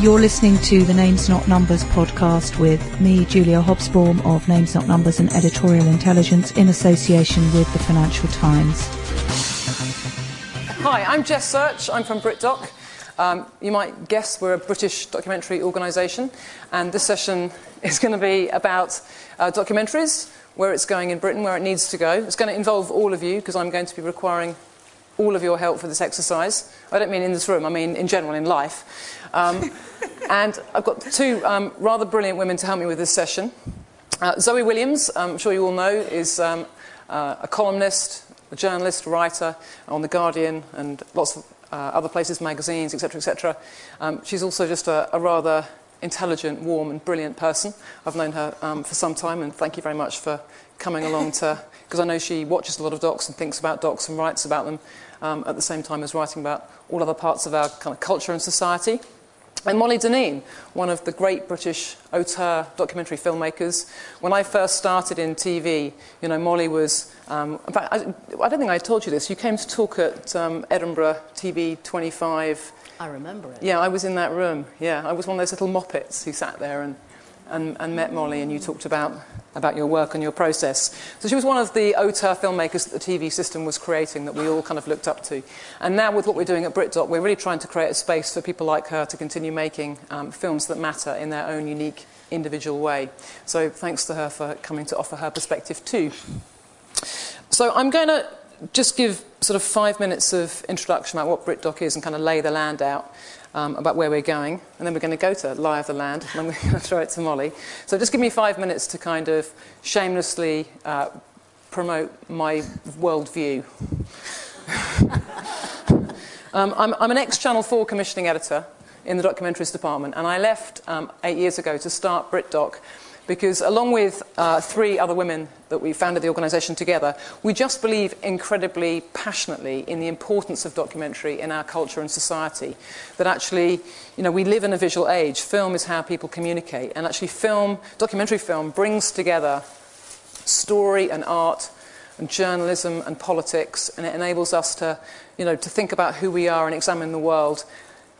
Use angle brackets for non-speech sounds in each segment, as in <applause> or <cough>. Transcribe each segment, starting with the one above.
You're listening to the Names Not Numbers podcast with me, Julia Hobsbawm of Names Not Numbers and Editorial Intelligence in association with the Financial Times. Hi, I'm Jess Search. I'm from BritDoc. Um, you might guess we're a British documentary organisation, and this session <laughs> is going to be about uh, documentaries, where it's going in Britain, where it needs to go. It's going to involve all of you because I'm going to be requiring all of your help for this exercise. I don't mean in this room, I mean in general in life. Um, <laughs> and I've got two um, rather brilliant women to help me with this session. Uh, Zoe Williams, I'm sure you all know, is um, uh, a columnist, a journalist, writer on The Guardian and lots of uh, other places, magazines, etc., etc. Um, she's also just a, a, rather intelligent, warm, and brilliant person. I've known her um, for some time, and thank you very much for coming along to, because I know she watches a lot of docs and thinks about docs and writes about them um, at the same time as writing about all other parts of our kind of culture and society. And Molly Dineen, one of the great British auteur documentary filmmakers. When I first started in TV, you know, Molly was, um, in fact, I, I, don't think I told you this. You came to talk at um, Edinburgh TV 25. I remember it. Yeah, I was in that room. Yeah, I was one of those little moppets who sat there and and, and met Molly, and you talked about, about your work and your process. So she was one of the OTA filmmakers that the TV system was creating that we all kind of looked up to. And now with what we're doing at BritDoc, we're really trying to create a space for people like her to continue making um, films that matter in their own unique individual way. So thanks to her for coming to offer her perspective too. So I'm going to just give sort of five minutes of introduction about what BritDoc is and kind of lay the land out um, about where we're going. And then we're going to go to Lie of the Land and then we're <laughs> going to throw it to Molly. So just give me five minutes to kind of shamelessly uh, promote my worldview. <laughs> um, I'm, I'm an ex-Channel 4 commissioning editor in the documentaries department and I left um, eight years ago to start BritDoc because along with uh, three other women that we founded the organisation together, we just believe incredibly passionately in the importance of documentary in our culture and society. That actually, you know, we live in a visual age. Film is how people communicate, and actually, film, documentary film, brings together story and art and journalism and politics, and it enables us to, you know, to think about who we are and examine the world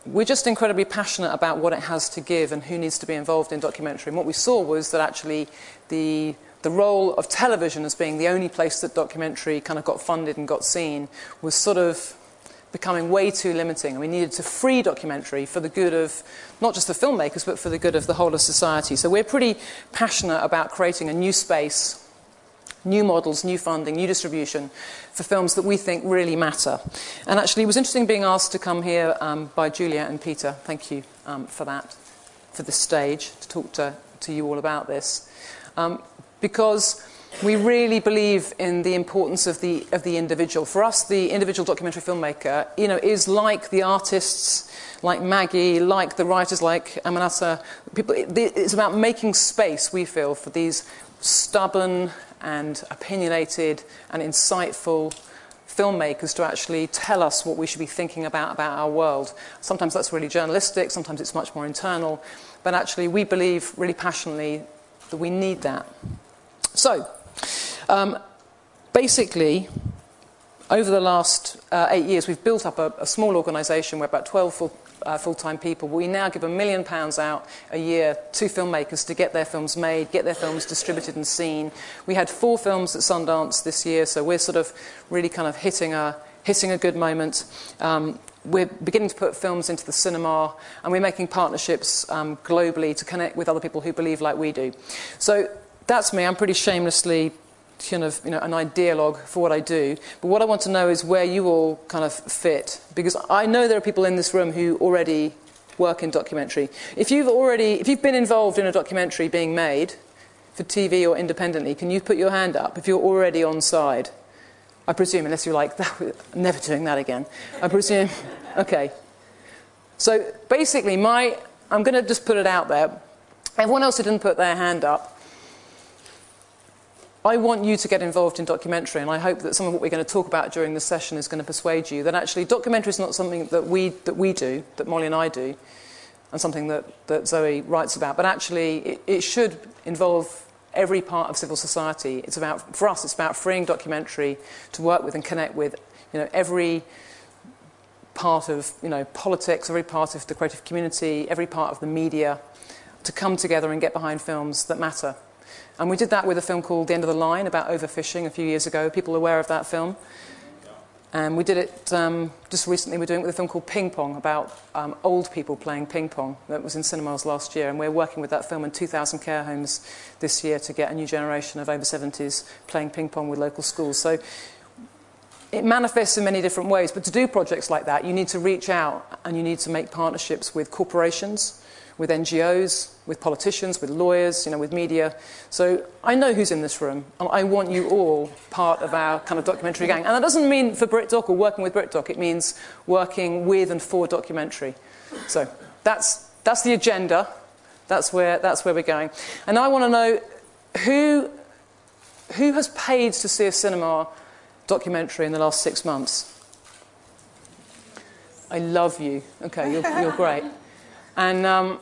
we're just incredibly passionate about what it has to give and who needs to be involved in documentary. And what we saw was that actually the the role of television as being the only place that documentary kind of got funded and got seen was sort of becoming way too limiting. And we needed to free documentary for the good of not just the filmmakers, but for the good of the whole of society. So we're pretty passionate about creating a new space new models, new funding, new distribution for films that we think really matter. And actually, it was interesting being asked to come here um, by Julia and Peter. Thank you um, for that, for this stage, to talk to, to you all about this. Um, because we really believe in the importance of the, of the individual. For us, the individual documentary filmmaker you know, is like the artists, like Maggie, like the writers like Amanata. People, it's about making space, we feel, for these stubborn, and opinionated and insightful filmmakers to actually tell us what we should be thinking about about our world. Sometimes that's really journalistic, sometimes it's much more internal, but actually we believe really passionately that we need that. So, um, basically, over the last uh, eight years, we've built up a, a small organisation. We're about 12 full, uh, full-time people. We now give a million pounds out a year to filmmakers to get their films made, get their films distributed and seen. We had four films at Sundance this year, so we're sort of really kind of hitting a hitting a good moment. Um, we're beginning to put films into the cinema, and we're making partnerships um, globally to connect with other people who believe like we do. So that's me. I'm pretty shamelessly kind of you know, an ideologue for what I do. But what I want to know is where you all kind of fit. Because I know there are people in this room who already work in documentary. If you've already, if you've been involved in a documentary being made for TV or independently, can you put your hand up if you're already on side? I presume, unless you're like, <laughs> never doing that again. I presume, <laughs> okay. So basically, my, I'm going to just put it out there. Everyone else who didn't put their hand up, I want you to get involved in documentary, and I hope that some of what we're going to talk about during this session is going to persuade you that actually documentary is not something that we, that we do, that Molly and I do, and something that, that Zoe writes about, but actually it, it should involve every part of civil society. It's about, for us, it's about freeing documentary to work with and connect with You know, every part of you know, politics, every part of the creative community, every part of the media to come together and get behind films that matter. And we did that with a film called The End of the Line about overfishing a few years ago. People aware of that film? And we did it um, just recently, we're doing it with a film called Ping Pong about um, old people playing ping pong that was in cinemas last year. And we're working with that film in 2,000 care homes this year to get a new generation of over 70s playing ping pong with local schools. So it manifests in many different ways. But to do projects like that, you need to reach out and you need to make partnerships with corporations with NGOs, with politicians, with lawyers, you know, with media. So I know who's in this room, and I want you all part of our kind of documentary gang. And that doesn't mean for BritDoc or working with BritDoc, it means working with and for documentary. So that's, that's the agenda. That's where, that's where we're going. And I want to know who, who has paid to see a cinema documentary in the last six months? I love you. Okay, you're, you're great. And um,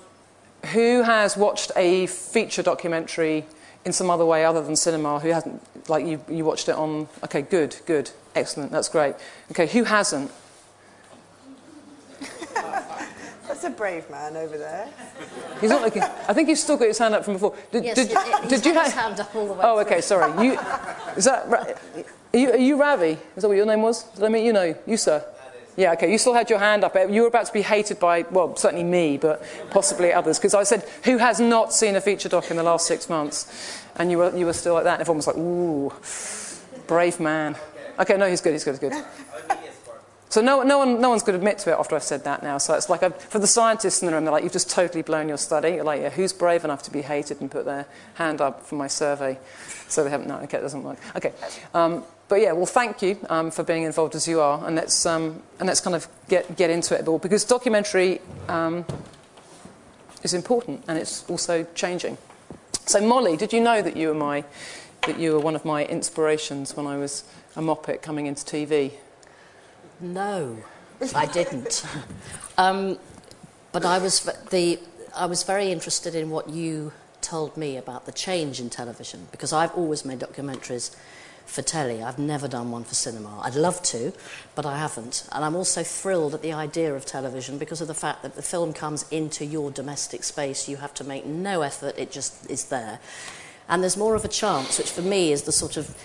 who has watched a feature documentary in some other way other than cinema? Who hasn't? Like you, you watched it on. Okay, good, good, excellent. That's great. Okay, who hasn't? <laughs> That's a brave man over there. He's not looking. I think he's still got his hand up from before. Did, yes, did, it, did you have his hand up all the way? Oh, okay. Sorry. You, is that? Are you, are you Ravi? Is that what your name was? Did I meet you? No, you sir. Yeah, okay, you still had your hand up. You were about to be hated by, well, certainly me, but possibly others. Because I said, who has not seen a feature doc in the last six months? And you were, you were still like that. And everyone was like, ooh, brave man. Okay, no, he's good, he's good, he's good. <laughs> So no, no, one, no one's going to admit to it after I've said that now. So it's like, I've, for the scientists in the room, they're like, you've just totally blown your study. You're like, yeah, who's brave enough to be hated and put their hand up for my survey? So they haven't, no, okay, it doesn't work. Okay. Um, but yeah, well, thank you um, for being involved as you are, and let's um, and let's kind of get get into it all because documentary um, is important and it's also changing. So, Molly, did you know that you were my that you were one of my inspirations when I was a moppet coming into TV? No, I didn't. <laughs> Um, but I was the I was very interested in what you told me about the change in television because I've always made documentaries for telly. I've never done one for cinema. I'd love to, but I haven't. And I'm also thrilled at the idea of television because of the fact that the film comes into your domestic space. You have to make no effort, it just is there. And there's more of a chance, which for me is the sort of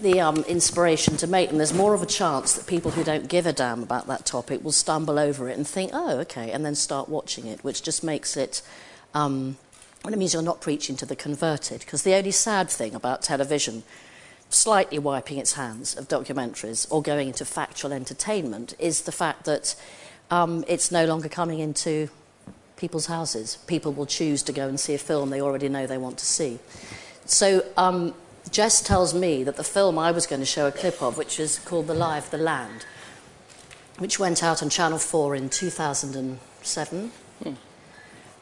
the um, inspiration to make them. There's more of a chance that people who don't give a damn about that topic will stumble over it and think, oh, okay, and then start watching it, which just makes it. Um, well, it means you're not preaching to the converted. Because the only sad thing about television slightly wiping its hands of documentaries or going into factual entertainment is the fact that um, it's no longer coming into people's houses. People will choose to go and see a film they already know they want to see. So um, Jess tells me that the film I was going to show a clip of, which is called The Lie of the Land, which went out on Channel 4 in 2007, hmm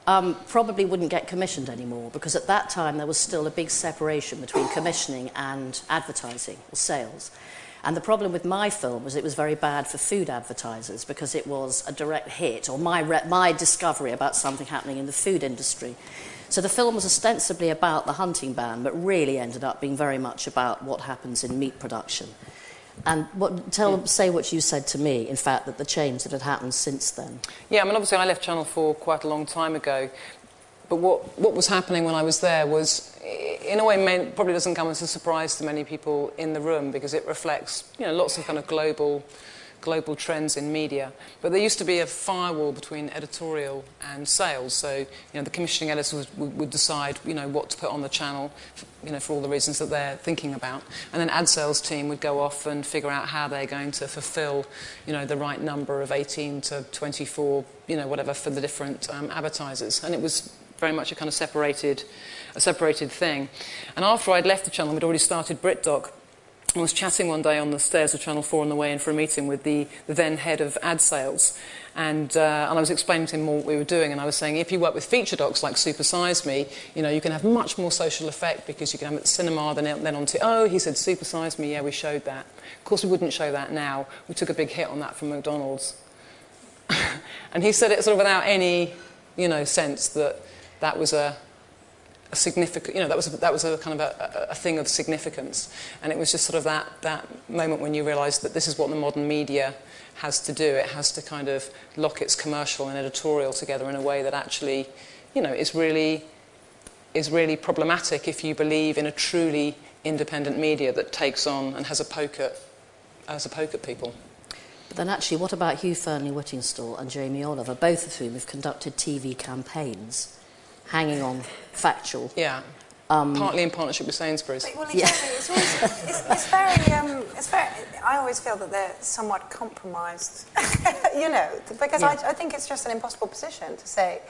um, probably wouldn't get commissioned anymore because at that time there was still a big separation between commissioning and advertising or sales. And the problem with my film was it was very bad for food advertisers because it was a direct hit or my, my discovery about something happening in the food industry. So the film was ostensibly about the hunting ban, but really ended up being very much about what happens in meat production. And what, tell, say what you said to me, in fact, that the change that had happened since then. Yeah, I mean, obviously, I left Channel 4 quite a long time ago. But what, what was happening when I was there was, in a way, may, probably doesn't come as a surprise to many people in the room because it reflects, you know, lots of kind of global global trends in media. But there used to be a firewall between editorial and sales. So, you know, the commissioning editors would, would decide, you know, what to put on the channel, you know, for all the reasons that they're thinking about. And then ad sales team would go off and figure out how they're going to fulfill, you know, the right number of 18 to 24, you know, whatever, for the different um, advertisers. And it was very much a kind of separated, a separated thing. And after I'd left the channel, we'd already started BritDoc, I was chatting one day on the stairs of Channel 4 on the way in for a meeting with the, the then head of ad sales. And, uh, and I was explaining to him more what we were doing. And I was saying, if you work with feature docs like Super Size Me, you know, you can have much more social effect because you can have it at the cinema, then, then on to, oh, he said Super Size Me, yeah, we showed that. Of course, we wouldn't show that now. We took a big hit on that from McDonald's. <laughs> and he said it sort of without any, you know, sense that that was a, a significant, you know, that was a, that was a kind of a, a, thing of significance. And it was just sort of that, that moment when you realised that this is what the modern media has to do. It has to kind of lock its commercial and editorial together in a way that actually, you know, is really, is really problematic if you believe in a truly independent media that takes on and has a poke at, has a poke at people. But then actually, what about Hugh Fearnley-Whittingstall and Jamie Oliver, both of whom have conducted TV campaigns hanging on factual. Yeah. Um, Partly in partnership with Sainsbury's. Well, exactly. Yeah. It's, always, it's, it's, very, um, it's very. I always feel that they're somewhat compromised. <laughs> you know, because yeah. I, I think it's just an impossible position to say,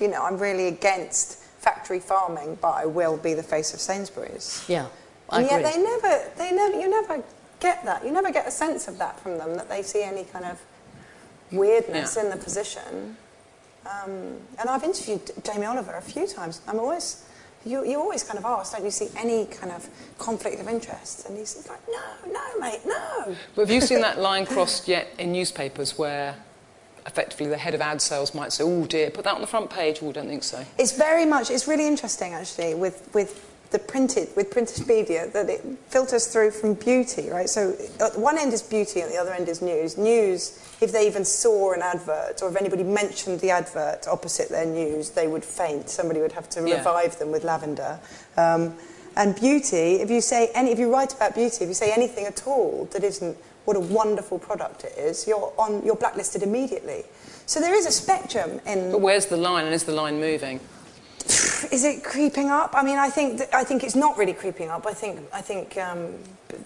you know, I'm really against factory farming, but I will be the face of Sainsbury's. Yeah, I and agree. yet they never, they never, you never get that. You never get a sense of that from them that they see any kind of weirdness yeah. in the position. Um, and I've interviewed Jamie Oliver a few times. I'm always, you, you always kind of ask, don't you see any kind of conflict of interest? And he's like, no, no, mate, no. But have you seen that line crossed yet in newspapers where effectively the head of ad sales might say, oh dear, put that on the front page? Oh, don't think so. It's very much, it's really interesting actually with, with the printed with printed media that it filters through from beauty, right? So at one end is beauty and the other end is news. News, if they even saw an advert or if anybody mentioned the advert opposite their news, they would faint. Somebody would have to yeah. revive them with lavender. Um, and beauty, if you say any, if you write about beauty, if you say anything at all that isn't what a wonderful product it is, you're on, you're blacklisted immediately. So there is a spectrum in. But where's the line, and is the line moving? Is it creeping up? I mean, I think th- I think it's not really creeping up. I think I think um,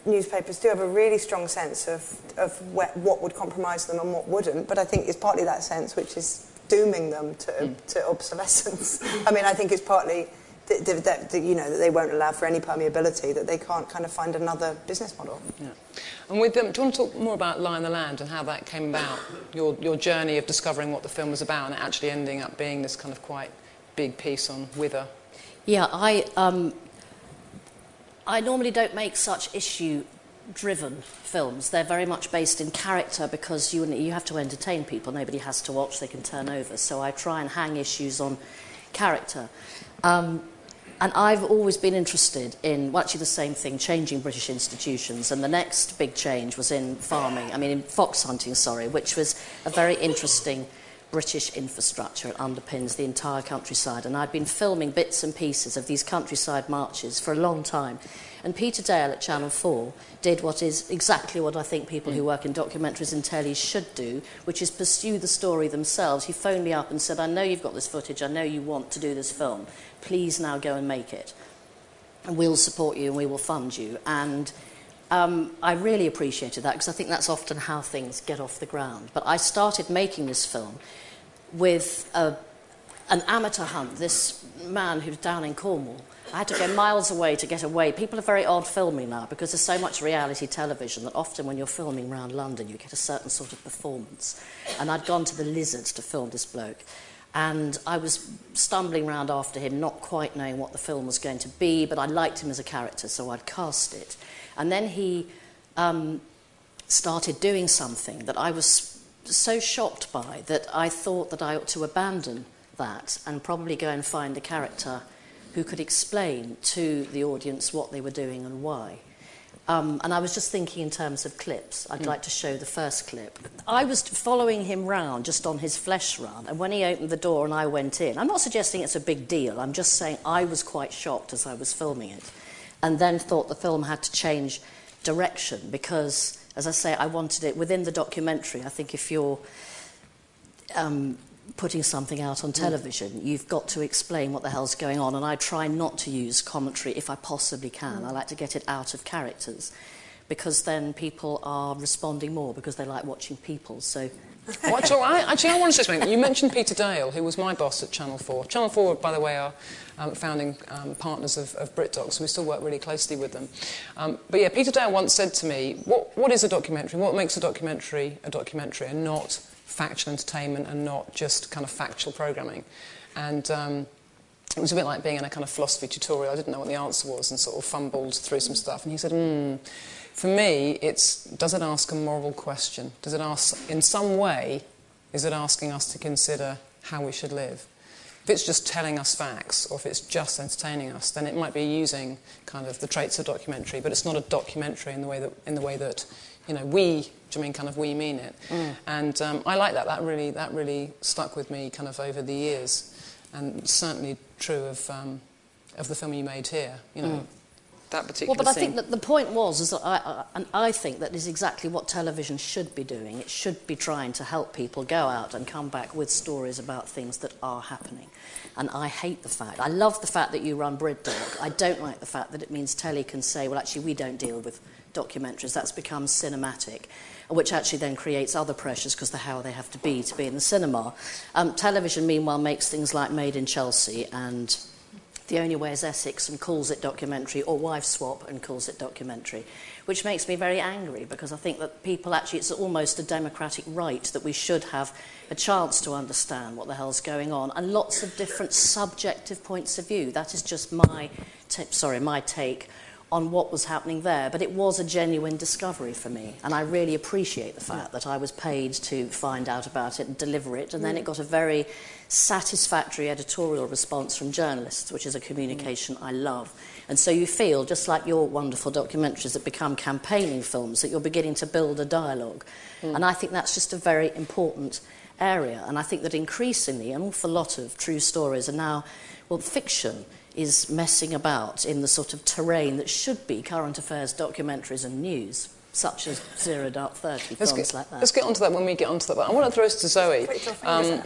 newspapers do have a really strong sense of of wh- what would compromise them and what wouldn't. But I think it's partly that sense which is dooming them to mm. to obsolescence. <laughs> I mean, I think it's partly that, you know that they won't allow for any permeability, that they can't kind of find another business model. Yeah. And with them, do you want to talk more about Lie in the Land and how that came about? Your your journey of discovering what the film was about and actually ending up being this kind of quite big piece on Wither. Yeah, I, um, I normally don't make such issue driven films. They're very much based in character because you, you have to entertain people. Nobody has to watch, they can turn over. So I try and hang issues on character. Um, and I've always been interested in, well, actually the same thing, changing British institutions. And the next big change was in farming, I mean, in fox hunting, sorry, which was a very interesting British infrastructure. It underpins the entire countryside. And I've been filming bits and pieces of these countryside marches for a long time. And Peter Dale at Channel 4 did what is exactly what I think people mm. who work in documentaries and telly should do, which is pursue the story themselves. He phoned me up and said, I know you've got this footage, I know you want to do this film. Please now go and make it. And we'll support you and we will fund you. And um, I really appreciated that because I think that's often how things get off the ground. But I started making this film with a, an amateur hunt, this man who's down in Cornwall. I had to go miles away to get away. People are very odd filming now because there's so much reality television that often when you're filming around London, you get a certain sort of performance. And I'd gone to the Lizards to film this bloke. And I was stumbling around after him, not quite knowing what the film was going to be, but I liked him as a character, so I'd cast it. And then he um, started doing something that I was so shocked by that I thought that I ought to abandon that and probably go and find a character who could explain to the audience what they were doing and why. Um, and I was just thinking in terms of clips. I'd mm. like to show the first clip. I was following him round just on his flesh run, and when he opened the door and I went in, I'm not suggesting it's a big deal, I'm just saying I was quite shocked as I was filming it and then thought the film had to change direction because, as I say, I wanted it within the documentary. I think if you're um, putting something out on mm. television, mm. you've got to explain what the hell's going on. And I try not to use commentary if I possibly can. Mm. I like to get it out of characters because then people are responding more because they like watching people. So well, actually, I, actually, I want to say something. You mentioned Peter Dale, who was my boss at Channel 4. Channel 4, by the way, are um, founding um, partners of, of BritDoc, so we still work really closely with them. Um, but yeah, Peter Dale once said to me, what, what is a documentary? What makes a documentary a documentary and not factual entertainment and not just kind of factual programming? And um, it was a bit like being in a kind of philosophy tutorial. I didn't know what the answer was and sort of fumbled through some stuff. And he said, hmm for me, it's does it ask a moral question? Does it ask, in some way, is it asking us to consider how we should live? if it's just telling us facts or if it's just entertaining us, then it might be using kind of the traits of documentary, but it's not a documentary in the way that, in the way that you know, we, do you mean kind of we mean it? Mm. And um, I like that. That really, that really stuck with me kind of over the years, and certainly true of, um, of the film you made here. You know, mm that particular Well, but scene. I think that the point was, is that I, I, and I think that is exactly what television should be doing. It should be trying to help people go out and come back with stories about things that are happening. And I hate the fact, I love the fact that you run BritDoc. I don't like the fact that it means telly can say, well, actually, we don't deal with documentaries. That's become cinematic which actually then creates other pressures because of how they have to be to be in the cinema. Um, television, meanwhile, makes things like Made in Chelsea and The Only Way is Essex and calls it documentary, or Wife Swap and calls it documentary, which makes me very angry because I think that people actually, it's almost a democratic right that we should have a chance to understand what the hell's going on and lots of different subjective points of view. That is just my, sorry, my take on what was happening there. But it was a genuine discovery for me. And I really appreciate the fact yeah. that I was paid to find out about it and deliver it. And mm. then it got a very satisfactory editorial response from journalists, which is a mm. communication mm. I love. And so you feel, just like your wonderful documentaries that become campaigning films, that you're beginning to build a dialogue. Mm. And I think that's just a very important area. And I think that increasingly, an awful lot of true stories are now, well, fiction is messing about in the sort of terrain that should be current affairs documentaries and news such as Zero Dark Thirty, let's films get, like that. Let's get onto that when we get onto that. But I want to throw this to Zoe. Um,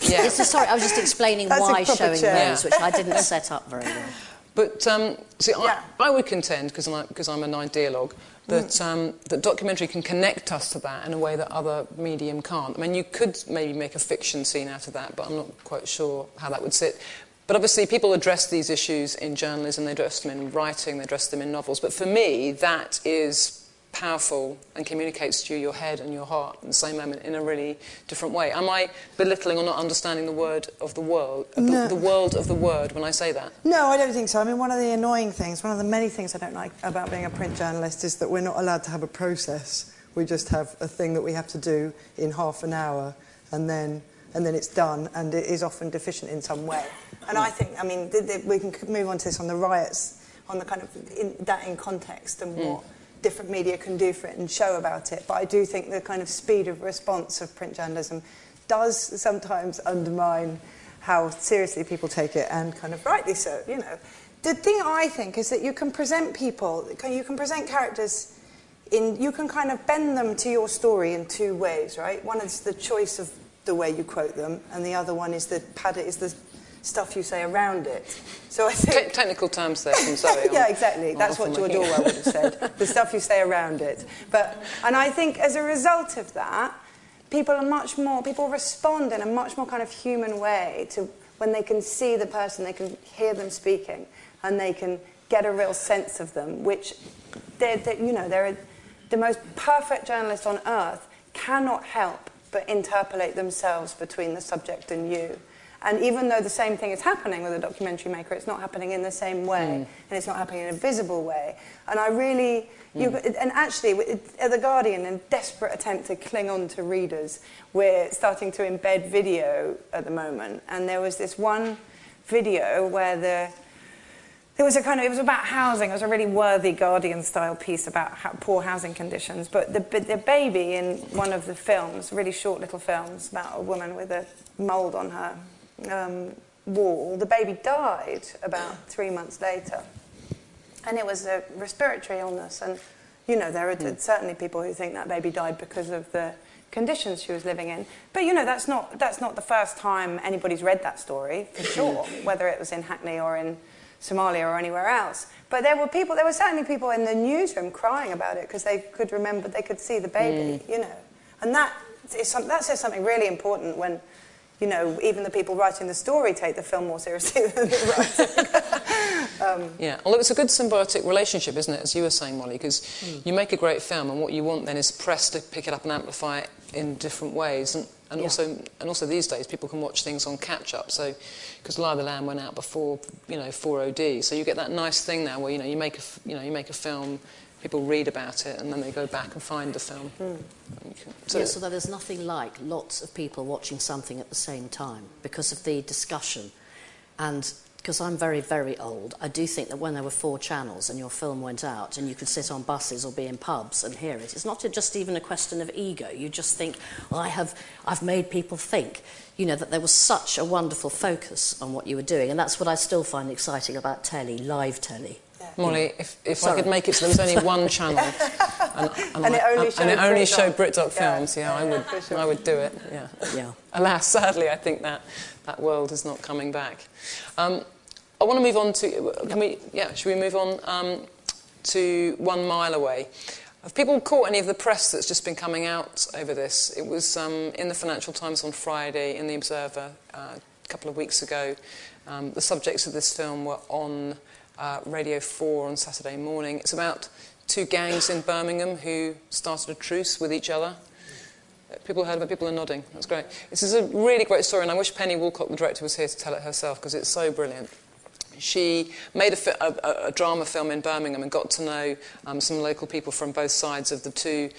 yeah. sorry, I was just explaining why showing chair. those, which I didn't set up very well. But um, see, yeah. I, I, would contend, because I'm, cause I'm a nine dialogue, that, mm. um, that documentary can connect us to that in a way that other medium can't. I mean, you could maybe make a fiction scene out of that, but I'm not quite sure how that would sit. But obviously, people address these issues in journalism, they address them in writing, they address them in novels. But for me, that is powerful and communicates to you your head and your heart in the same moment in a really different way. Am I belittling or not understanding the word of the world, no. the, the world of the word when I say that? No, I don't think so. I mean, one of the annoying things, one of the many things I don't like about being a print journalist is that we're not allowed to have a process. We just have a thing that we have to do in half an hour and then and then it's done, and it is often deficient in some way. And I think, I mean, th- th- we can move on to this on the riots, on the kind of in, that in context and mm. what different media can do for it and show about it. But I do think the kind of speed of response of print journalism does sometimes undermine how seriously people take it, and kind of rightly so, you know. The thing I think is that you can present people, you can present characters in, you can kind of bend them to your story in two ways, right? One is the choice of the way you quote them, and the other one is the pad is the stuff you say around it. So I think Te- technical terms there from Zoe. <laughs> yeah, exactly. That's what George Orwell would have said. <laughs> the stuff you say around it. But and I think as a result of that, people are much more people respond in a much more kind of human way to when they can see the person, they can hear them speaking, and they can get a real sense of them. Which they're, they're you know they're the most perfect journalist on earth cannot help but interpolate themselves between the subject and you. And even though the same thing is happening with a documentary maker, it's not happening in the same way, mm. and it's not happening in a visible way. And I really, mm. you, and actually, at The Guardian, in desperate attempt to cling on to readers, we're starting to embed video at the moment. And there was this one video where the there was a kind of, it was about housing. It was a really worthy Guardian style piece about how, poor housing conditions. But the, the baby in one of the films, really short little films about a woman with a mould on her um, wall, the baby died about three months later. And it was a respiratory illness. And, you know, there are mm. certainly people who think that baby died because of the conditions she was living in. But, you know, that's not, that's not the first time anybody's read that story, for sure, whether it was in Hackney or in Somalia or anywhere else. But there were people, there were certainly people in the newsroom crying about it because they could remember, they could see the baby, mm. you know. And that, is some, that says something really important when, you know, even the people writing the story take the film more seriously <laughs> than the writing. <laughs> um, yeah, well, it's a good symbiotic relationship, isn't it, as you were saying, Molly, because mm. you make a great film and what you want then is press to pick it up and amplify it in different ways. And, and yeah. also and also these days people can watch things on catch up so because Lie of the Land went out before you know 4OD so you get that nice thing now where you know you make a you know you make a film people read about it and then they go back and find the film. Mm. So, yeah, so there's nothing like lots of people watching something at the same time because of the discussion. And because I'm very, very old, I do think that when there were four channels and your film went out and you could sit on buses or be in pubs and hear it, it's not just even a question of ego. You just think, I have, I've made people think, you know, that there was such a wonderful focus on what you were doing. And that's what I still find exciting about telly, live telly. Molly, mm. if, if I could make it so there was only <laughs> one channel <laughs> and, and, and, it only showed, and it only showed BritDoc films, yeah, yeah, I would, sure. I would do it. Yeah. yeah. Alas, sadly, I think that that world is not coming back. Um, I want to move on to. Can we? Yeah, should we move on um, to one mile away? Have people caught any of the press that's just been coming out over this? It was um, in the Financial Times on Friday, in the Observer uh, a couple of weeks ago. Um, the subjects of this film were on uh, Radio 4 on Saturday morning. It's about two gangs in Birmingham who started a truce with each other. People heard of it, people are nodding. That's great. This is a really great story, and I wish Penny Woolcock, the director, was here to tell it herself because it's so brilliant. She made a, a, a, drama film in Birmingham and got to know um, some local people from both sides of the two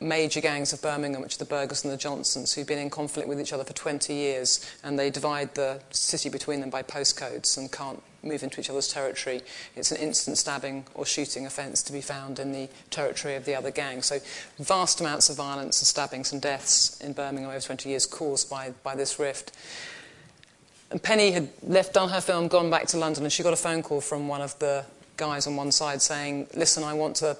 major gangs of Birmingham, which are the Burgers and the Johnsons, who've been in conflict with each other for 20 years, and they divide the city between them by postcodes and can't move into each other's territory. It's an instant stabbing or shooting offence to be found in the territory of the other gang. So vast amounts of violence and stabbings and deaths in Birmingham over 20 years caused by, by this rift. And Penny had left, done her film, gone back to London, and she got a phone call from one of the guys on one side saying, listen, I want to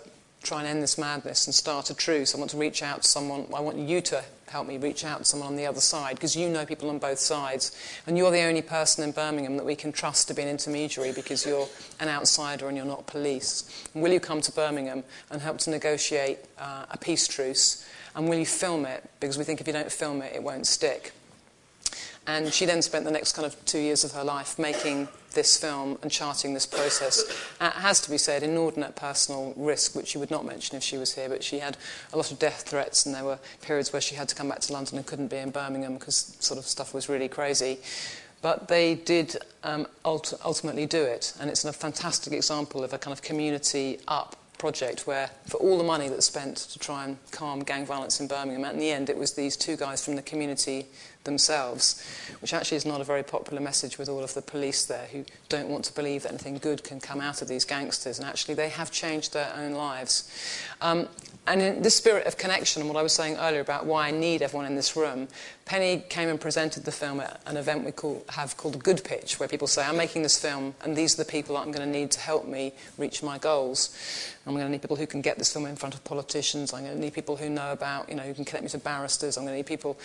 try and end this madness and start a truce. I want to reach out to someone. I want you to help me reach out to someone on the other side because you know people on both sides. And you're the only person in Birmingham that we can trust to be an intermediary because you're an outsider and you're not police. And will you come to Birmingham and help to negotiate uh, a peace truce? And will you film it? Because we think if you don't film it, it won't stick. And she then spent the next kind of two years of her life making this film and charting this process. Uh, has to be said, inordinate personal risk, which she would not mention if she was here, but she had a lot of death threats, and there were periods where she had to come back to London and couldn't be in Birmingham because sort of stuff was really crazy. But they did um, ult- ultimately do it, and it's a fantastic example of a kind of community up project where, for all the money that's spent to try and calm gang violence in Birmingham, in the end it was these two guys from the community themselves, which actually is not a very popular message with all of the police there who don't want to believe that anything good can come out of these gangsters, and actually they have changed their own lives. Um, and in this spirit of connection, and what I was saying earlier about why I need everyone in this room, Penny came and presented the film at an event we call, have called Good Pitch, where people say, I'm making this film, and these are the people I'm going to need to help me reach my goals. I'm going to need people who can get this film in front of politicians. I'm going to need people who know about, you know, who can connect me to barristers. I'm going to need people.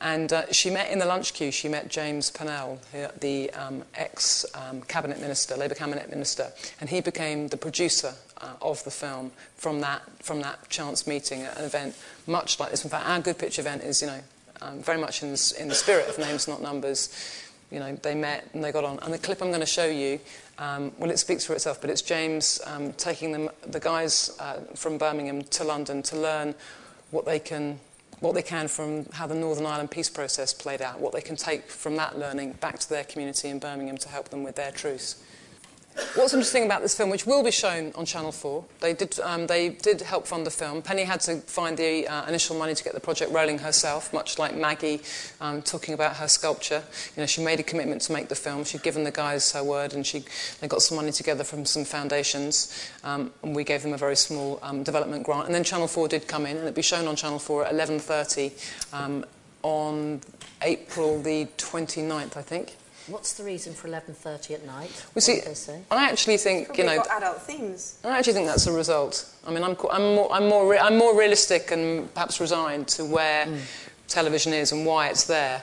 And uh, she met in the lunch queue, she met James Purnell, the um, ex um, cabinet minister, Labour cabinet minister, and he became the producer uh, of the film from that, from that chance meeting at an event much like this. In fact, our Good Pitch event is, you know, um, very much in the, in the spirit of names, not numbers. You know, they met and they got on. And the clip I'm going to show you, um, well, it speaks for itself, but it's James um, taking them, the guys uh, from Birmingham to London to learn what they can what they can from how the Northern Ireland peace process played out, what they can take from that learning back to their community in Birmingham to help them with their truce. What's interesting about this film, which will be shown on Channel 4, they did, um, they did help fund the film. Penny had to find the uh, initial money to get the project rolling herself, much like Maggie um, talking about her sculpture. You know, she made a commitment to make the film. She'd given the guys her word, and she, they got some money together from some foundations, um, and we gave them a very small um, development grant. And then Channel 4 did come in, and it'll be shown on Channel 4 at 11.30 um, on April the 29th, I think. What's the reason for 11.30 at night? Well, see, I actually think, you know... got adult themes. I actually think that's a result. I mean, I'm, I'm, more, I'm, more, I'm more realistic and perhaps resigned to where mm. television is and why it's there.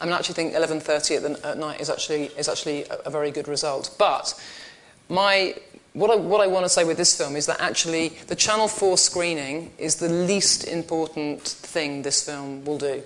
I mean, I actually think 11.30 at, at night is actually, is actually a, a very good result. But my what I, what I, want to say with this film is that actually the Channel 4 screening is the least important thing this film will do.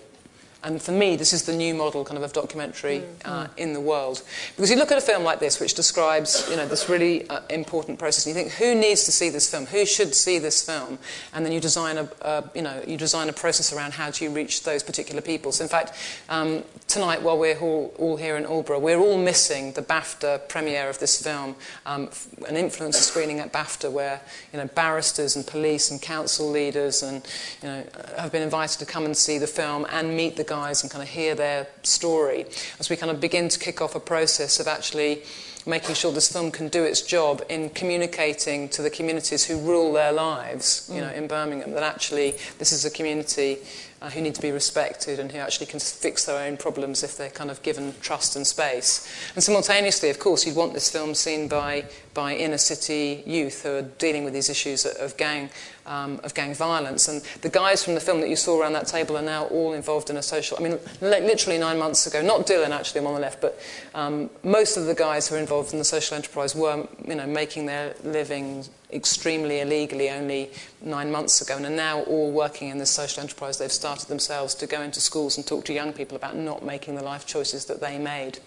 And for me, this is the new model kind of of documentary mm, uh, mm. in the world. Because you look at a film like this, which describes you know, this really uh, important process, and you think, who needs to see this film? Who should see this film? And then you design a, uh, you know, you design a process around how do you reach those particular people. So in fact, um, tonight, while we're all, all, here in Aldeburgh, we're all missing the BAFTA premiere of this film, um, an influencer screening at BAFTA where you know, barristers and police and council leaders and, you know, have been invited to come and see the film and meet the guys and kind of hear their story. As we kind of begin to kick off a process of actually making sure this film can do its job in communicating to the communities who rule their lives, you know, in Birmingham, that actually this is a community uh, who need to be respected and who actually can fix their own problems if they're kind of given trust and space. And simultaneously, of course, you'd want this film seen by, by inner city youth who are dealing with these issues of gang um, of gang violence. And the guys from the film that you saw around that table are now all involved in a social. I mean, literally nine months ago, not Dylan actually, I'm on the left, but um, most of the guys who are involved in the social enterprise were, you know, making their living extremely illegally only nine months ago and are now all working in this social enterprise they've started themselves to go into schools and talk to young people about not making the life choices that they made.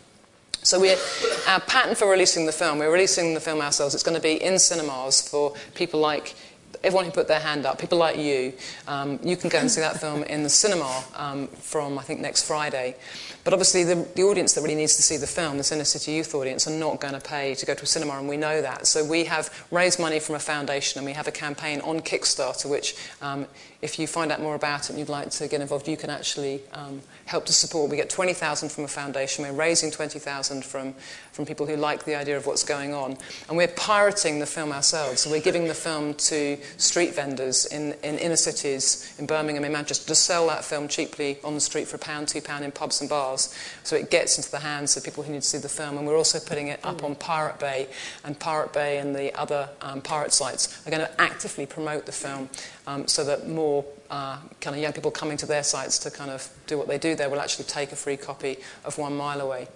So our pattern for releasing the film, we're releasing the film ourselves. It's going to be in cinemas for people like everyone who put their hand up, people like you. Um, you can go and see that film in the cinema um, from, I think, next Friday. But obviously, the, the audience that really needs to see the film, this inner city youth audience, are not going to pay to go to a cinema, and we know that. So we have raised money from a foundation, and we have a campaign on Kickstarter, which, um, if you find out more about it and you'd like to get involved, you can actually um, help to support. We get 20,000 from a foundation. We're raising 20,000 from, from people who like the idea of what's going on. And we're pirating the film ourselves. So we're giving the film to street vendors in, in inner cities, in Birmingham, in Manchester, to sell that film cheaply on the street for a pound, two pound in pubs and bars. So it gets into the hands of people who need to see the film. And we're also putting it up on Pirate Bay. And Pirate Bay and the other um, pirate sites are going to actively promote the film um, so that more uh, kind of young people coming to their sites to kind of do what they do there will actually take a free copy of One Mile Away.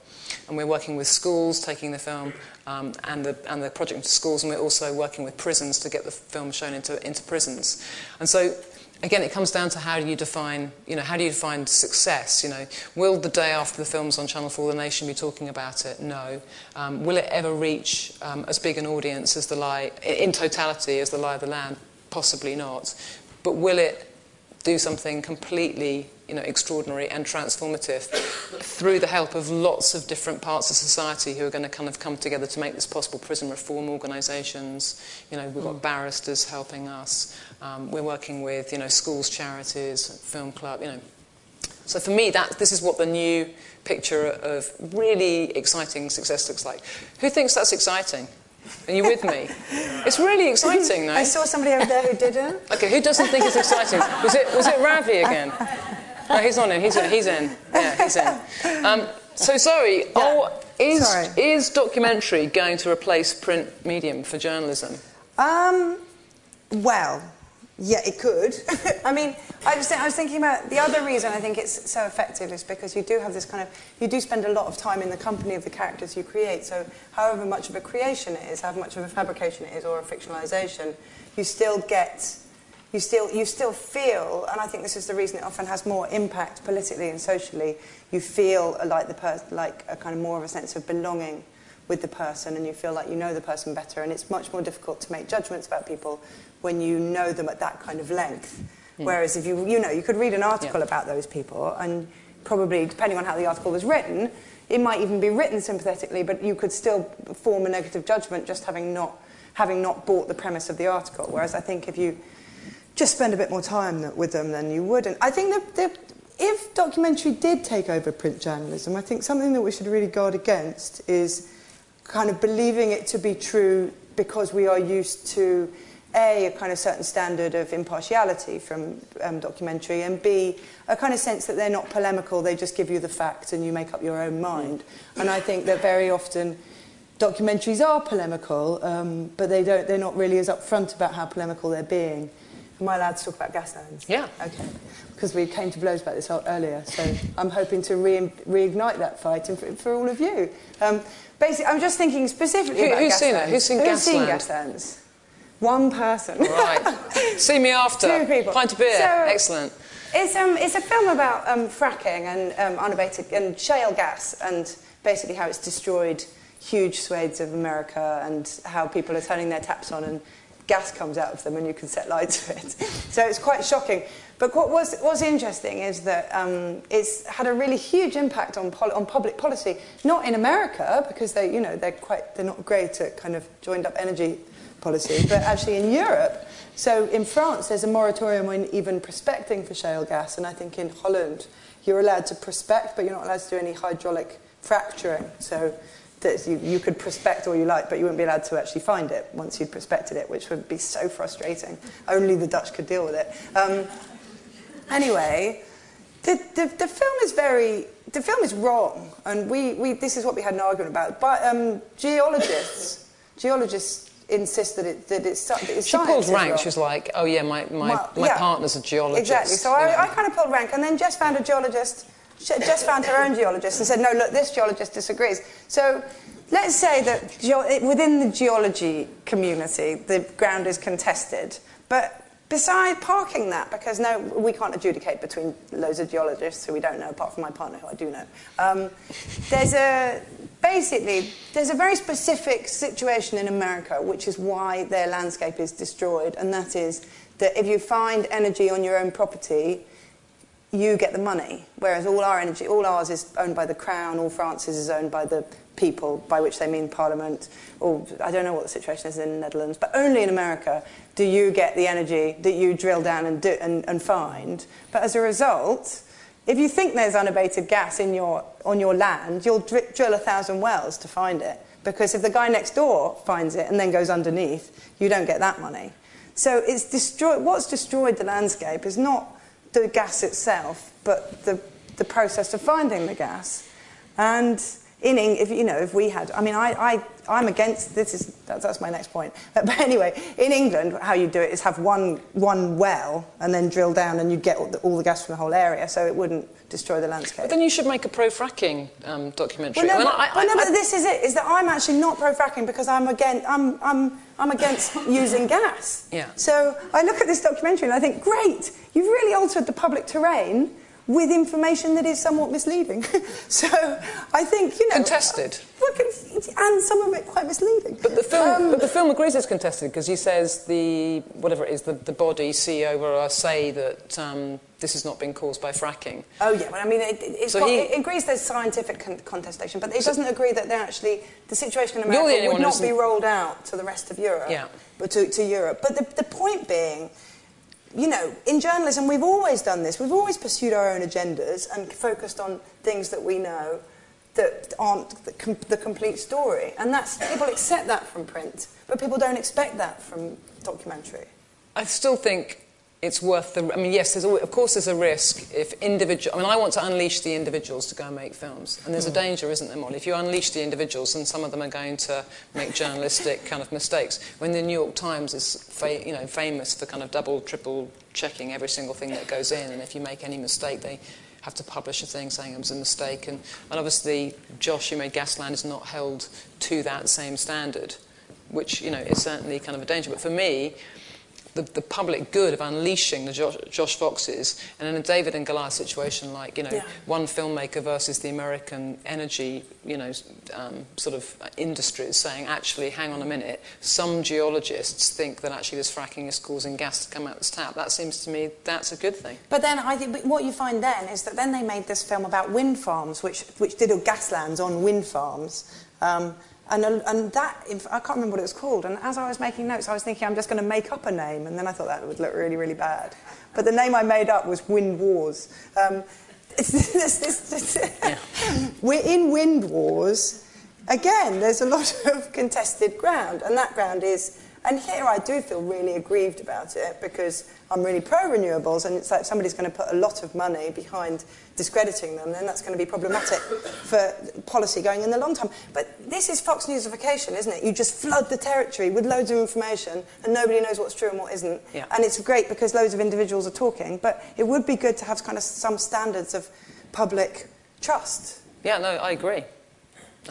And we're working with schools, taking the film um, and, the, and the project into schools, and we're also working with prisons to get the film shown into, into prisons. And so, again, it comes down to how do you define, you know, how do you define success? You know, will the day after the film's on Channel 4 The Nation be talking about it? No. Um, will it ever reach um, as big an audience as the lie, in totality, as the Lie of the Land? Possibly not. But will it do something completely you know, extraordinary and transformative through the help of lots of different parts of society who are going to kind of come together to make this possible. Prison reform organisations, you know, we've got mm. barristers helping us. Um, we're working with, you know, schools, charities, film club, you know. So for me, that, this is what the new picture of really exciting success looks like. Who thinks that's exciting? Are you with me? It's really exciting, no? I saw somebody over there who didn't. Okay, who doesn't think it's exciting? Was it, was it Ravi again? No, he's on in. He's, he's in. Yeah, he's in. Um, so, sorry. Yeah. Oh, is, sorry. is documentary going to replace print medium for journalism? Um, well, yeah, it could. <laughs> I mean, I was, I was thinking about the other reason I think it's so effective is because you do have this kind of, you do spend a lot of time in the company of the characters you create. So, however much of a creation it is, however much of a fabrication it is, or a fictionalization, you still get, you still, you still feel, and I think this is the reason it often has more impact politically and socially. You feel like the person, like a kind of more of a sense of belonging with the person, and you feel like you know the person better, and it's much more difficult to make judgments about people when you know them at that kind of length. Mm. Whereas if you, you know, you could read an article yeah. about those people and probably, depending on how the article was written, it might even be written sympathetically, but you could still form a negative judgment just having not, having not bought the premise of the article. Whereas I think if you just spend a bit more time with them, then you wouldn't. I think that, that if documentary did take over print journalism, I think something that we should really guard against is kind of believing it to be true because we are used to a, a kind of certain standard of impartiality from um, documentary, and B, a kind of sense that they're not polemical, they just give you the facts and you make up your own mind. And I think that very often documentaries are polemical, um, but they don't, they're not really as upfront about how polemical they're being. Am I allowed to talk about Gaslands? Yeah. Okay. Because we came to blows about this earlier, so I'm hoping to re- reignite that fight for, for all of you. Um, basically, I'm just thinking specifically Who, about who's Gaslands. Seen it? Who's seen Who's seen Gaslands? One person. Right. <laughs> See me after. Two people. Pint of beer. So, Excellent. It's, um, it's a film about um, fracking and um, unabated and shale gas and basically how it's destroyed huge swathes of America and how people are turning their taps on and gas comes out of them and you can set light to it. <laughs> so it's quite shocking. But what was, was interesting is that um, it's had a really huge impact on, pol- on public policy, not in America, because they, you know, they're, quite, they're not great at kind of joined up energy policy, but actually in Europe. So in France, there's a moratorium on even prospecting for shale gas, and I think in Holland, you're allowed to prospect, but you're not allowed to do any hydraulic fracturing. So you, you could prospect all you like, but you wouldn't be allowed to actually find it once you'd prospected it, which would be so frustrating. Only the Dutch could deal with it. Um, anyway, the, the, the, film is very, the film is wrong, and we, we, this is what we had an argument about. But um, geologists, geologists insist that, it, that it's, that it's She pulled rank. She's like, oh yeah, my, my, well, my yeah, partner's a geologist. Exactly. So I, I, kind of pulled rank, and then Jess found a geologist just found her own geologist and said, no, look, this geologist disagrees. So let's say that within the geology community, the ground is contested. But beside parking that, because no, we can't adjudicate between loads of geologists who we don't know, apart from my partner who I do know, um, there's a, basically, there's a very specific situation in America, which is why their landscape is destroyed, and that is that if you find energy on your own property, you get the money, whereas all our energy, all ours is owned by the Crown, all France's is owned by the people, by which they mean Parliament, or I don't know what the situation is in the Netherlands, but only in America do you get the energy that you drill down and, do, and, and find. But as a result, if you think there's unabated gas in your, on your land, you'll dr- drill a thousand wells to find it. Because if the guy next door finds it and then goes underneath, you don't get that money. So it's destroyed, what's destroyed the landscape is not the gas itself, but the, the process of finding the gas. And in, if, you know, if we had, I mean, I, I, I'm against, this is, that's, that's my next point. <laughs> But anyway, in England, how you do it is have one, one well and then drill down and you get all the, all the gas from the whole area, so it wouldn't destroy the landscape. But then you should make a pro-fracking um, documentary. Well, no, but, I, well, no but this is it, is that I'm actually not pro-fracking because I'm, again, I'm, I'm, I'm against <laughs> using gas. Yeah. So I look at this documentary and I think, great, you've really altered the public terrain with information that is somewhat misleading. <laughs> so I think, you know. Contested. And some of it quite misleading. But the film, um, but the film agrees it's contested because he says the, whatever it is, the, the body CEO will say that um, this has not been caused by fracking. Oh, yeah, but I mean, it, so got, he, it agrees there's scientific con- contestation, but it so doesn't agree that they're actually, the situation in America would not be rolled out to the rest of Europe. Yeah. But to, to Europe. But the, the point being you know, in journalism, we've always done this. We've always pursued our own agendas and focused on things that we know that aren't the, com- the, complete story. And that's, people accept that from print, but people don't expect that from documentary. I still think it's worth the. I mean, yes, there's always, of course there's a risk if individual. I mean, I want to unleash the individuals to go and make films, and there's mm. a hmm. danger, isn't there, Molly? If you unleash the individuals, and some of them are going to make journalistic kind of mistakes. When the New York Times is, fa- you know, famous for kind of double, triple checking every single thing that goes in, and if you make any mistake, they have to publish a thing saying it was a mistake. And, and obviously, Josh, who made Gasland, is not held to that same standard, which you know is certainly kind of a danger. But for me the, the public good of unleashing the Josh, Josh Foxes, and in a David and Goliath situation, like you know, yeah. one filmmaker versus the American energy, you know, um, sort of industries, saying actually, hang on a minute, some geologists think that actually this fracking is causing gas to come out this tap. That seems to me that's a good thing. But then I think what you find then is that then they made this film about wind farms, which which did a gas gaslands on wind farms. Um, and, and that, I can't remember what it was called. And as I was making notes, I was thinking I'm just going to make up a name. And then I thought that would look really, really bad. But the name I made up was Wind Wars. Um, <laughs> yeah. We're in Wind Wars. Again, there's a lot of contested ground. And that ground is and here I do feel really aggrieved about it because I'm really pro renewables, and it's like somebody's going to put a lot of money behind discrediting them, then that's going to be problematic for policy going in the long term. But this is Fox Newsification, isn't it? You just flood the territory with loads of information, and nobody knows what's true and what isn't. Yeah. And it's great because loads of individuals are talking, but it would be good to have kind of some standards of public trust. Yeah, no, I agree.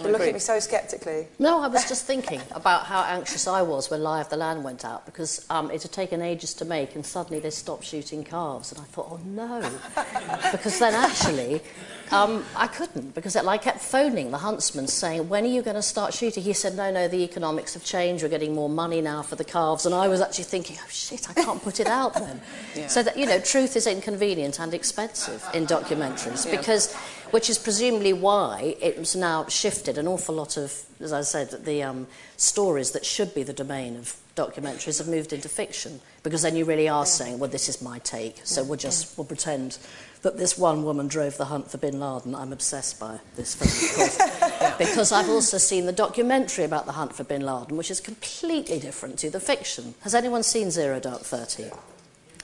You're looking at me so sceptically. No, I was just thinking about how anxious I was when Lie of the Land went out because um, it had taken ages to make and suddenly they stopped shooting calves. And I thought, oh no. <laughs> because then actually, um, I couldn't because it, I kept phoning the huntsman saying, when are you going to start shooting? He said, no, no, the economics have changed. We're getting more money now for the calves. And I was actually thinking, oh shit, I can't put it out then. <laughs> Yeah. So that, you know, truth is inconvenient and expensive in documentaries yeah. because which is presumably why it's now shifted an awful lot of, as I said, the um, stories that should be the domain of documentaries have moved into fiction because then you really are saying, well, this is my take, so we'll just we'll pretend that this one woman drove the hunt for Bin Laden. I'm obsessed by this film <laughs> because I've also seen the documentary about the hunt for Bin Laden, which is completely different to the fiction. Has anyone seen Zero Dark Thirty?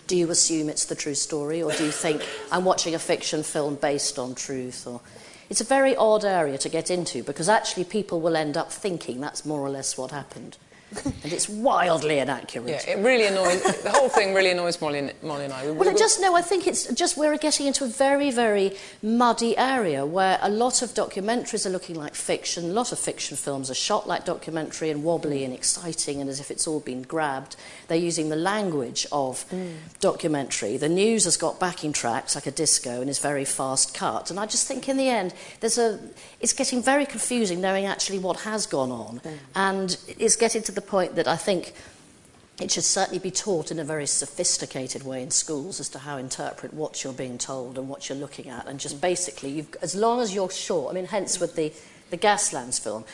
do you assume it's the true story or do you think I'm watching a fiction film based on truth or it's a very odd area to get into because actually people will end up thinking that's more or less what happened. <laughs> and it's wildly inaccurate. Yeah, it really annoys. the whole thing really annoys Molly and, Molly and I. well, I just know. I think it's just we're getting into a very, very muddy area where a lot of documentaries are looking like fiction. A lot of fiction films are shot like documentary and wobbly and exciting and as if it's all been grabbed. They're using the language of mm. documentary. The news has got backing tracks like a disco and is very fast cut. And I just think in the end, there's a. It's getting very confusing knowing actually what has gone on, mm. and it's getting to the the point that I think it should certainly be taught in a very sophisticated way in schools as to how to interpret what you're being told and what you're looking at. And just basically, as long as you're sure, I mean, hence with the, the Gaslands film,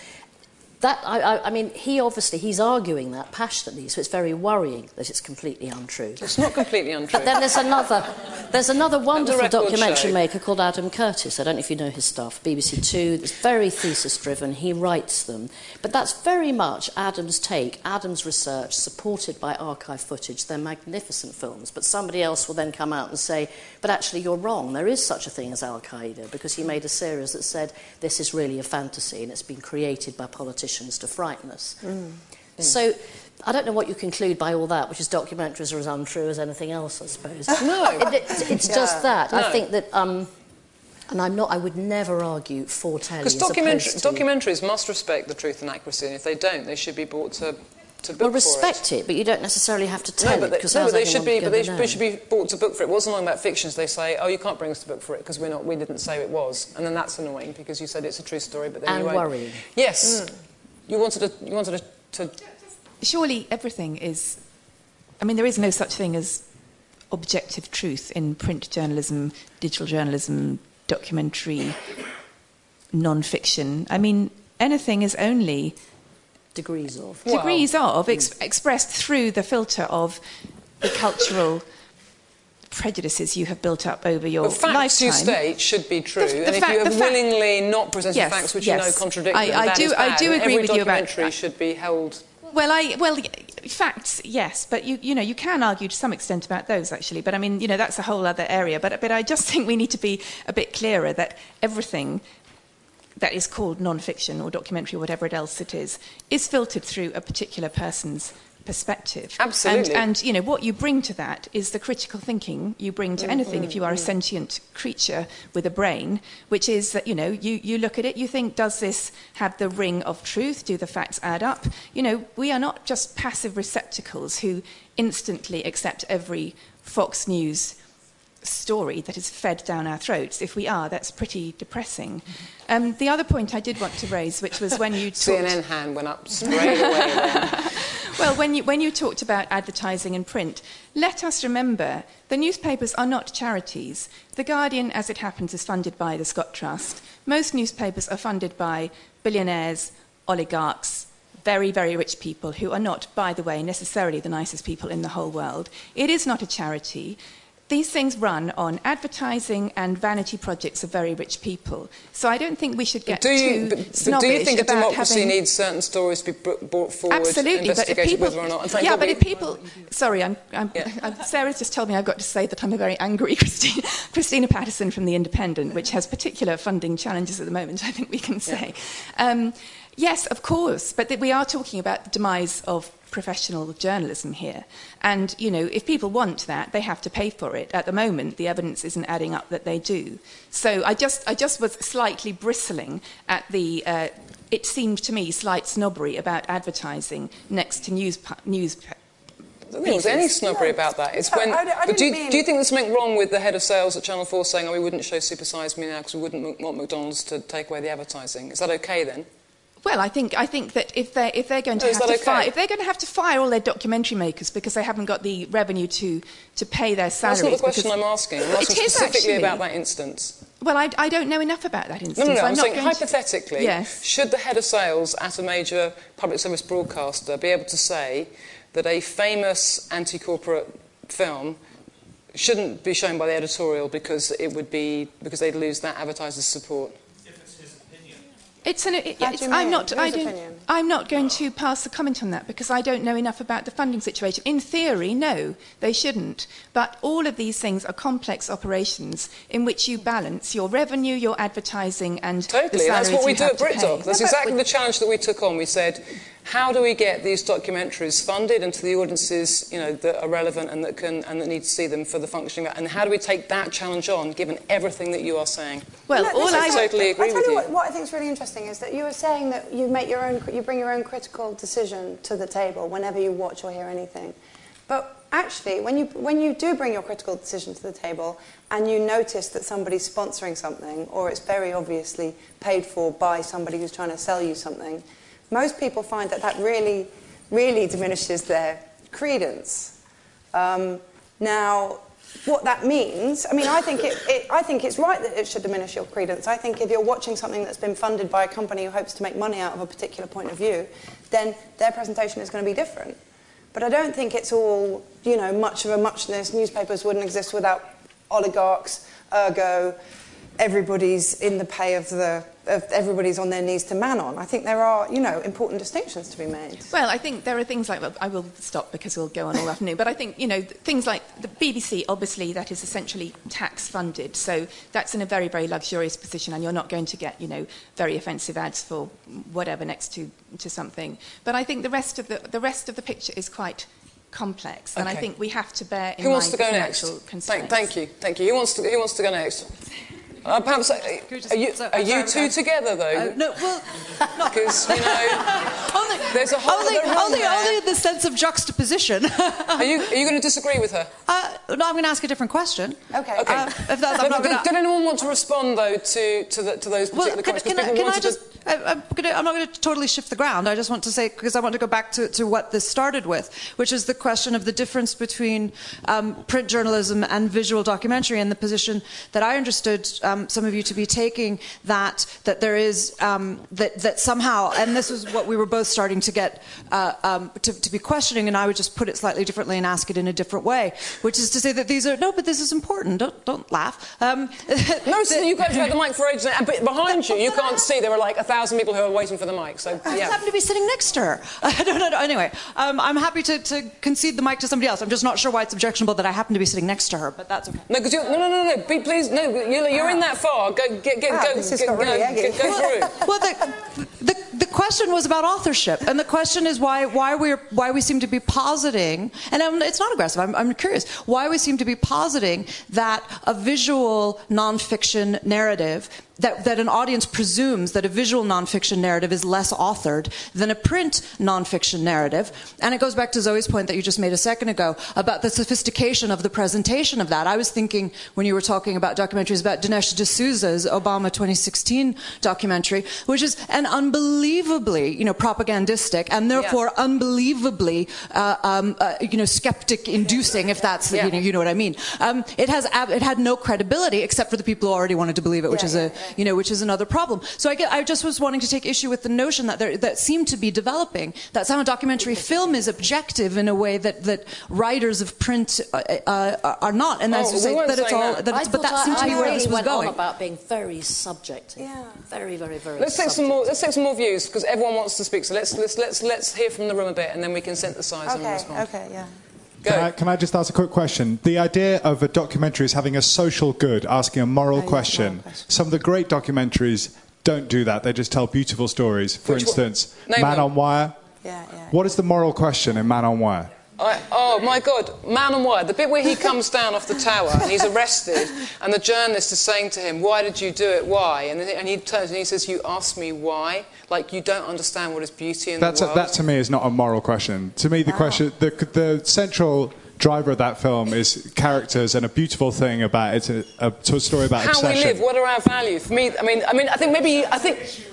that, I, I, mean, he obviously, he's arguing that passionately, so it's very worrying that it's completely untrue. It's not completely untrue. But then there's another, there's another wonderful documentary show. maker called Adam Curtis. I don't know if you know his stuff, BBC Two. It's very thesis-driven. He writes them. But that's very much Adam's take, Adam's research, supported by archive footage. They're magnificent films. But somebody else will then come out and say, but actually you're wrong. There is such a thing as Al-Qaeda, because he made a series that said this is really a fantasy and it's been created by politicians politicians to frighten us. Mm. Mm. So I don't know what you conclude by all that, which is documentaries are as untrue as anything else, I suppose. <laughs> no. It, it, it's yeah. just that. No. I think that... Um, and I'm not, I would never argue for telly. Because documentary, documentaries must respect the truth and accuracy, and if they don't, they should be brought to to book well, respect it. it. but you don't necessarily have to tell no, but they, it. No, but they should be. But they, they, should be brought to book for it. It wasn't long about fictions. They say, "Oh, you can't bring us to book for it because we're not. We didn't say it was," and then that's annoying because you said it's a true story, but then and you won't. worrying. Yes. Mm. You wanted to, you wanted to, to... Surely everything is... I mean, there is no such thing as objective truth in print journalism, digital journalism, documentary, non-fiction. I mean, anything is only... Degrees of. Degrees of, ex expressed through the filter of the cultural prejudices you have built up over your the facts lifetime. you state should be true, the, the and if you have willingly not presented yes, facts which yes. you know contradict I, them, I do, I do agree with you about documentary uh, should be held. Well, I well facts, yes, but you you know you can argue to some extent about those actually. But I mean, you know, that's a whole other area. But but I just <laughs> think we need to be a bit clearer that everything that is called non-fiction or documentary or whatever else it is is filtered through a particular person's perspective. Absolutely. And, and, you know, what you bring to that is the critical thinking you bring to mm, anything if you are a mm. sentient creature with a brain, which is that, you know, you, you look at it, you think, does this have the ring of truth? Do the facts add up? You know, we are not just passive receptacles who instantly accept every Fox News story that is fed down our throats. If we are, that's pretty depressing. Um, the other point I did want to raise, which was when you <laughs> talked... CNN hand went up straight away <laughs> well, when you, when you talked about advertising and print, let us remember the newspapers are not charities. The Guardian, as it happens, is funded by the Scott Trust. Most newspapers are funded by billionaires, oligarchs, very, very rich people who are not, by the way, necessarily the nicest people in the whole world. It is not a charity these things run on advertising and vanity projects of very rich people. So I don't think we should get do you, too but, Do you think a democracy having... needs certain stories to be brought forward, Absolutely, investigated but if people, whether or not? yeah, but if people... Sorry, I'm, I'm, yeah. I'm, Sarah's just told me I've got to say that I'm a very angry <laughs> Christina, Christina Patterson from The Independent, which has particular funding challenges at the moment, I think we can say. Yeah. Um, yes, of course, but we are talking about the demise of professional journalism here. And, you know, if people want that, they have to pay for it. At the moment, the evidence isn't adding up that they do. So I just, I just was slightly bristling at the uh, it seemed to me slight snobbery about advertising next to news, news I don't think there's any snobbery about that. It's when. I, I but do you, mean... do you think there's something wrong with the head of sales at Channel 4 saying, oh, we wouldn't show Super Size Me now because we wouldn't want McDonald's to take away the advertising? Is that okay then? Well, I think I think that if they're if they're going to oh, no, have to okay? fire if they're going to have to fire all their documentary makers because they haven't got the revenue to to pay their salaries. That's not the question I'm asking. I'm asking specifically actually. about that instance. Well, I, I, don't know enough about that instance. No, no, no. I'm, I'm not saying hypothetically, to... yes. should the head of sales at a major public service broadcaster be able to say that a famous anti-corporate film shouldn't be shown by the editorial because it would be because they'd lose that advertiser's support? It's an, it, it's, I'm not. I don't. I'm not going to pass a comment on that because I don't know enough about the funding situation. In theory, no, they shouldn't. But all of these things are complex operations in which you balance your revenue, your advertising, and the Totally. salaries That's what we do at. BritDoc. That's exactly the challenge that we took on. We said, how do we get these documentaries funded and to the audiences you know, that are relevant and that, can, and that need to see them for the functioning? Of that? And how do we take that challenge on, given everything that you are saying? Well, No, all I totally agree I tell with you you. what, what I think is really interesting is that you were saying that you make your own, you bring your own critical decision to the table whenever you watch or hear anything. But actually, when you when you do bring your critical decision to the table and you notice that somebody's sponsoring something or it's very obviously paid for by somebody who's trying to sell you something, most people find that that really, really diminishes their credence. Um, now, what that means, I mean, I think, it, it, I think it's right that it should diminish your credence. I think if you're watching something that's been funded by a company who hopes to make money out of a particular point of view, then their presentation is going to be different. But I don't think it's all, you know, much of a muchness. Newspapers wouldn't exist without oligarchs, ergo, everybody's in the pay of the, of everybody's on their knees to man on. I think there are, you know, important distinctions to be made. Well, I think there are things like, well, I will stop because we'll go on all afternoon, but I think, you know, things like the BBC, obviously, that is essentially tax funded. So that's in a very, very luxurious position, and you're not going to get, you know, very offensive ads for whatever next to, to something. But I think the rest of the, the rest of the picture is quite complex, and I think we have to bear in Who mind wants to the go next? financial Thank, thank you, thank you. Who wants to, who wants to go next? Uh, perhaps, uh, are you, so- are you two together, though? Uh, no, well, Because, <laughs> you know, <laughs> only, There's a whole only, other room only, there. only in the sense of juxtaposition. are you, are you going to disagree with her? <laughs> uh, no, I'm going to ask a different question. Okay. Okay. Uh, if that's, Did, I'm not did- gonna, did anyone want to respond, though, to, to, the, to those well, particular can, comments? 'Cause can, I, can I wanted to- just? I, I'm not going to totally shift the ground. I just want to say because I want to go back to, to what this started with, which is the question of the difference between um, print journalism and visual documentary, and the position that I understood um, some of you to be taking that that there is um, that that somehow, and this is what we were both starting to get uh, um, to, to be questioning, and I would just put it slightly differently and ask it in a different way, which is to say that these are no, but this is important. Don't don't laugh. Um, <laughs> No, so you have had the mic for ages, behind you, you can't see. There were like a thousand people who are waiting for the mic. So I just happen to be sitting next to her. <laughs> I don't know. Anyway, um, I'm happy to, to concede the mic to somebody else. I'm just not sure why it's objectionable that I happen to be sitting next to her, but that's okay. No, because no, no, no, no. Be, please, no. You're, you're in that far. Go, get, get, go, Ah, this has get, got really go, eggy. go through. <laughs> Well, the, the, the question was about authorship, and the question is why, why, we're, why we seem to be positing, and um it's not aggressive, I'm, I'm curious, why we seem to be positing that a visual nonfiction narrative, that, that an audience presumes that a visual nonfiction narrative is less authored than a print nonfiction narrative. And it goes back to Zoe's point that you just made a second ago about the sophistication of the presentation of that. I was thinking when you were talking about documentaries about Dinesh D'Souza's Obama 2016 documentary, which is an unbelievably, you know, propagandistic and therefore unbelievably, uh, um, uh, you know, skeptic-inducing, if that's, Yeah. you know, you know what I mean. Um, it has, ab- it had no credibility except for the people who already wanted to believe it, which Yeah, is yeah, a, you know, which is another problem. So I, get, I just was wanting to take issue with the notion that there, that seemed to be developing that somehow documentary film is objective in a way that, that writers of print uh, uh, are not, and that's Oh, to we say that it's all. that. That it's, but thought that seemed to I, be I where really this was went going. on about being very subjective. Yeah. Very, very, very Let's take some subjective. more. Let's take some more views because everyone wants to speak. So let's let's let's let's hear from the room a bit, and then we can synthesise and Okay, respond. okay, yeah. Go. Can I, can I just ask a quick question? The idea of a documentary is having a social good, asking a moral Oh, yeah, question. moral question. Some of the great documentaries don't do that. They just tell beautiful stories. For Which instance, Man them. on Wire. Yeah, yeah. What is the moral question in Man on Wire? I, oh my God, Man on Wire. The bit where he comes down off the tower and he's arrested, and the journalist is saying to him, "Why did you do it? Why?" And, then, and he turns and he says, "You asked me why. Like you don't understand what is beauty in That's the a, world." that to me is not a moral question. To me, the ah. question, the, the central driver of that film is characters and a beautiful thing about it's a, a story about How obsession. we live. What are our values? For me, I mean, I mean, I think maybe I think.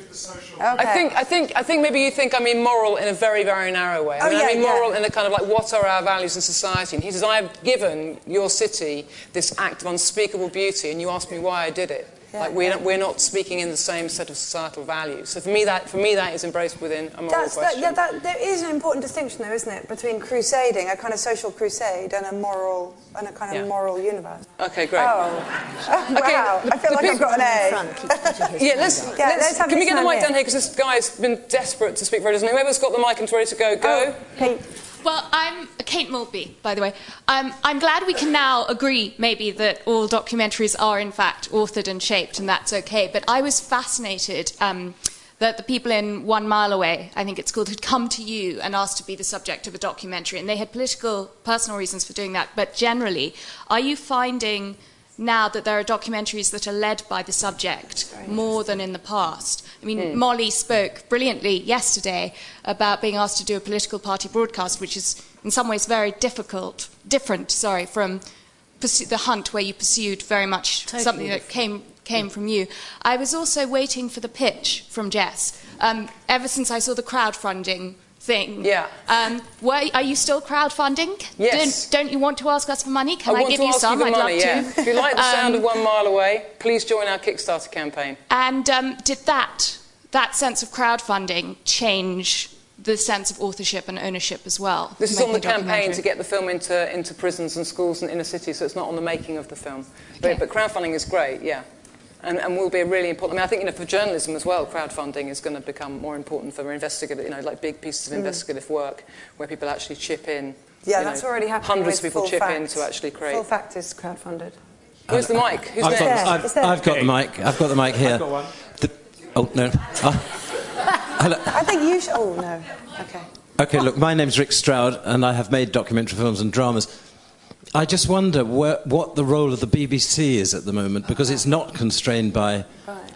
I think, I, think, I think maybe you think I mean moral in a very, very narrow way. Oh, I Oh, mean, yeah, I mean moral yeah. in a kind of like, what are our values in society? And he says, I've given your city this act of unspeakable beauty, and you ask me why I did it. Yeah, like, we're, yeah. not, we're not speaking in the same set of societal values. So for me, that, for me, that is embraced within a moral That's, that, question. yeah, that, there is an important distinction, though, isn't it, between crusading, a kind of social crusade, and a moral, and a kind of Yeah. moral universe. Okay, great. Oh, oh <laughs> Okay, wow! I feel the like I've got an Front, A. keep Yeah, let's. Yeah, let's, let's have can we get the mic here. down here? Because this guy's been desperate to speak for doesn't he? Whoever's got the mic and is ready to go, go. Oh, Kate. Well, I'm Kate Maltby, by the way. Um, I'm glad we can now agree, maybe, that all documentaries are in fact authored and shaped, and that's okay. But I was fascinated um, that the people in One Mile Away, I think it's called, had come to you and asked to be the subject of a documentary, and they had political, personal reasons for doing that. But generally, are you finding now that there are documentaries that are led by the subject more than in the past. I mean, Molly spoke brilliantly yesterday about being asked to do a political party broadcast, which is in some ways very difficult, different, sorry, from the hunt where you pursued very much Totally something that came came from you. I was also waiting for the pitch from Jess. Um, ever since I saw the crowdfunding thing. Yeah. Um, were, are you still crowdfunding? Yes. Don't, don't you want to ask us for money? Can I I, give you some? you I'd money, love yeah. to. If you like the sound Um, of One Mile Away, please join our Kickstarter campaign. And um, did that that sense of crowdfunding change the sense of authorship and ownership as well? This is on the campaign to get the film into, into prisons and schools and inner cities, so it's not on the making of the film. But, but crowdfunding is great, yeah. And, and will be a really important. I mean, I think you know, for journalism as well, crowdfunding is going to become more important for investigative, you know, like big pieces of investigative work where people actually chip in. Mm. Yeah, you that's know, already happening. Hundreds of people chip Fact. in to actually create. Full Fact is crowdfunded. Who's the mic? Who's I've next? got, there, I've, it's there. I've got the mic. I've got the mic here. got one. The- oh no. Hello. I think you should. Oh no. Okay. Okay, look, my name's Rick Stroud, and I have made documentary films and dramas. I just wonder where, what the role of the BBC is at the moment, because it's not constrained by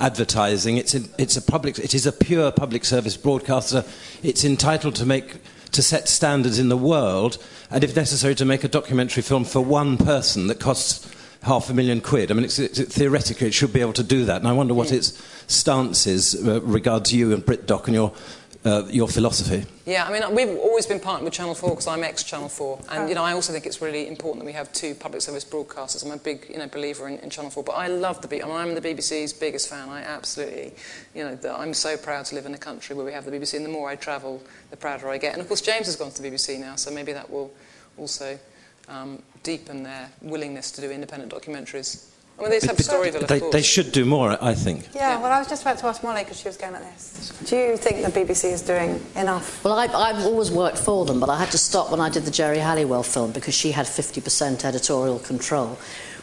advertising. It's, in, it's a public. It is a pure public service broadcaster. It's entitled to make to set standards in the world, and if necessary, to make a documentary film for one person that costs half a million quid. I mean, it's, it's, theoretically, it should be able to do that. And I wonder what its stance is uh, regards you and BritDoc and your uh, your philosophy. Yeah, I mean, we've always been partnered with Channel 4 because I'm ex-Channel 4. And, you know, I also think it's really important that we have two public service broadcasters. I'm a big, you know, believer in, in Channel 4. But I love the BBC. I mean, I'm the BBC's biggest fan. I absolutely, you know, the, I'm so proud to live in a country where we have the BBC. And the more I travel, the prouder I get. And, of course, James has gone to the BBC now, so maybe that will also um, deepen their willingness to do independent documentaries. I mean, they have Storyville, of They, they should do more, I think. Yeah, Yeah. well, I was just about to ask Molly because she was going like this. Do you think the BBC is doing enough? Well, I, I've always worked for them, but I had to stop when I did the Geri Halliwell film because she had 50% editorial control,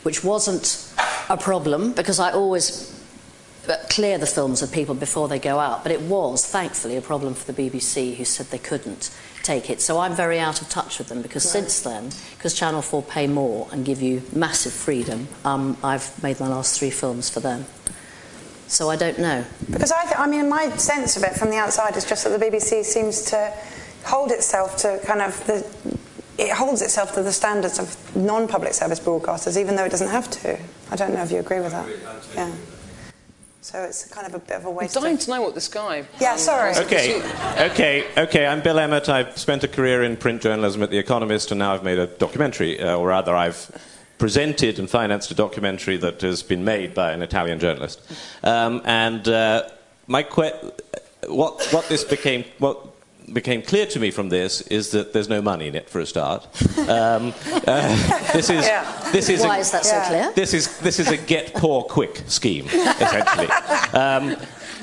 which wasn't a problem because I always uh, clear the films with people before they go out. But it was, thankfully, a problem for the BBC who said they couldn't take it. So I'm very out of touch with them because since then, because Channel 4 pay more and give you massive freedom, um, I've made my last three films for them. So I don't know. Because I, th- I mean, my sense of it from the outside is just that the BBC seems to hold itself to kind of the. It holds itself to the standards of non-public service broadcasters, even though it doesn't have to. I don't know if you agree with that. Yeah. So it's kind of a bit of a I'm waste. dying Of, to know what this guy... Yeah, um, sorry. Okay, okay, okay. I'm Bill Emmott. I've spent a career in print journalism at The Economist, and now I've made a documentary, uh, or rather, I've presented and financed a documentary that has been made by an Italian journalist. Um, and uh, my que- what what this became what became clear to me from this is that there's no money in it for a start. <laughs> Um, uh, this is Yeah. this is Why a- is that Yeah. so clear? this is this is a get poor quick scheme, essentially. <laughs> Um,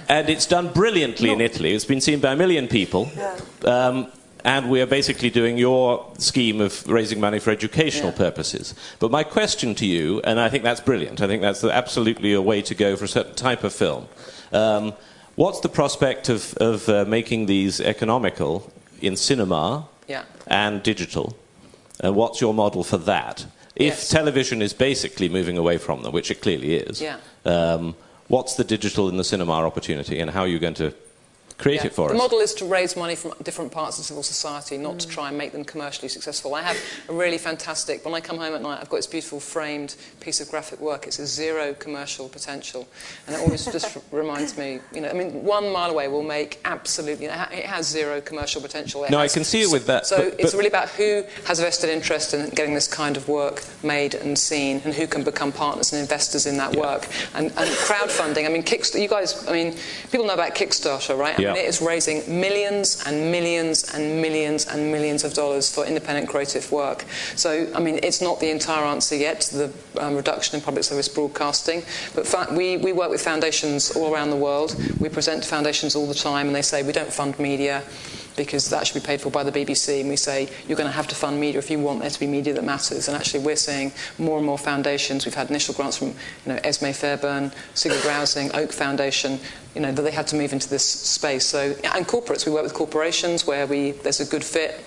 and it's done brilliantly in Italy. It's been seen by a million people. Um, and we are basically doing your scheme of raising money for educational purposes. But my question to you, and I think that's brilliant, I think that's absolutely a way to go for a certain type of film. Um, what's the prospect of, of uh, making these economical in cinema Yeah. and digital? And what's your model for that? If Yes. television is basically moving away from them, which it clearly is, Yeah. um, what's the digital in the cinema opportunity, and how are you going to Yeah. for the us? model is to raise money from different parts of civil society, not Mm. to try and make them commercially successful. I have a really fantastic, when I come home at night, I've got this beautiful framed piece of graphic work. It's a zero commercial potential. And it always just reminds me, you know, I mean, one mile away will make absolutely, it ha- it has zero commercial potential. It No, I can see it with that, So but- it's but- really about who has a vested interest in getting this kind of work made and seen and who can become partners and investors in that work. And, and crowdfunding, I mean, Kickstarter, you guys, I mean, people know about Kickstarter, right? Yeah. It is raising millions and millions and millions and millions of dollars for independent creative work. So, I mean, it's not the entire answer yet to the um, reduction in public service broadcasting, but fa- we, we work with foundations all around the world. We present to foundations all the time, and they say we don't fund media because that should be paid for by the BBC. And we say you're going to have to fund media if you want there to be media that matters. And actually, we're seeing more and more foundations. We've had initial grants from, you know, Esmée Fairbairn, Sigrid Rausing, Oak Foundation. You know that they had to move into this space. So, and corporates, we work with corporations where we there's a good fit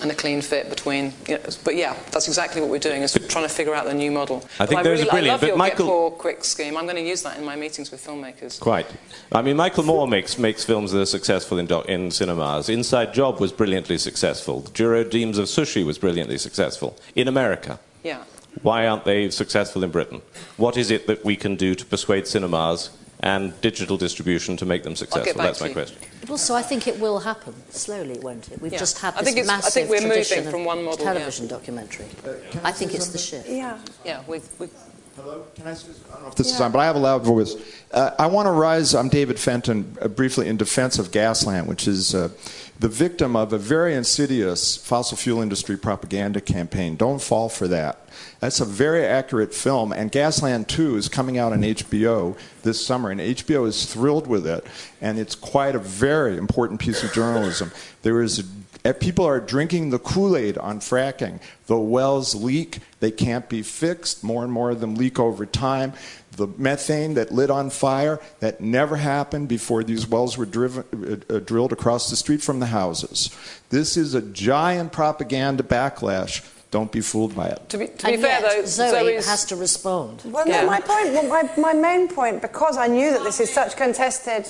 and a clean fit between. You know, but yeah, that's exactly what we're doing. Is trying to figure out the new model. I think those really, brilliant, I love but your Michael- Get Poor Quick scheme. I'm going to use that in my meetings with filmmakers. Quite. I mean, Michael Moore makes, makes films that are successful in, doc, in cinemas. Inside Job was brilliantly successful. Jiro Dreams of Sushi was brilliantly successful in America. Yeah. Why aren't they successful in Britain? What is it that we can do to persuade cinemas and digital distribution to make them successful? That's my question. Well, so I think it will happen slowly, won't it? We've Yeah. just had I this think it's- I massive think we're moving from one model, yeah. television documentary. I think it's the shift. Yeah. Yeah. With, with Hello? Can I, I don't know if this is on, but I have a loud voice. Uh, I want to rise, I'm David Fenton, uh, briefly in defense of Gasland, which is uh, the victim of a very insidious fossil fuel industry propaganda campaign. Don't fall for that. That's a very accurate film, and Gasland 2 is coming out on HBO this summer, and HBO is thrilled with it, and it's quite a very important piece of journalism. There is a uh, People are drinking the Kool Aid on fracking. The wells leak, they can't be fixed. More and more of them leak over time. The methane that lit on fire, that never happened before these wells were driven, uh, uh, drilled across the street from the houses. This is a giant propaganda backlash. Don't be fooled by it. to be, to be And fair yet, though, Zoe Zoe's- has to respond. Well, Yeah. no, my point, well, my, my main point, because I knew that this is such contested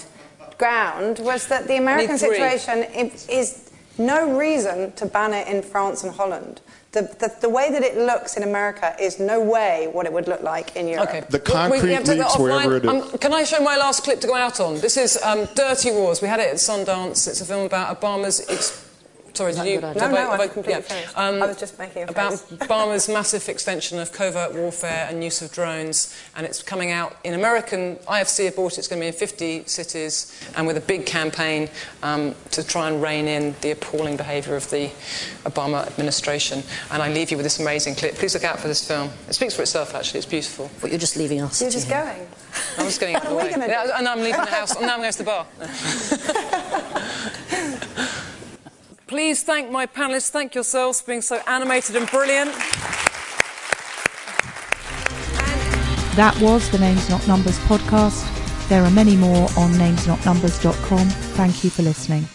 ground, was that the American situation is no reason to ban it in France and Holland. The, the, the way that it looks in America is no way what it would look like in Europe. Okay. The We- we concrete have to take leaks wherever it is. Um, can I show my last clip to go out on? This is um, Dirty Wars. We had it at Sundance. It's a film about Obama's. Ex- Sorry, did you? good? No, I- no, I'm I- completely yeah. finished. Um, I was just making a about <laughs> face. Obama's massive extension of covert warfare and use of drones, and it's coming out in American. IFC have bought it. It's going to be in 50 cities, and with a big campaign um, to try and rein in the appalling behaviour of the Obama administration. And I leave you with this amazing clip. Please look out for this film. It speaks for itself. Actually, it's beautiful. But you're just leaving us. You're just him. going. I'm just getting out the What are way. we gonna Yeah, and I'm leaving the house. <laughs> And now I'm going to the bar. <laughs> Please thank my panelists. Thank yourselves for being so animated and brilliant. That was the Names Not Numbers podcast. There are many more on namesnotnumbers.com. Thank you for listening.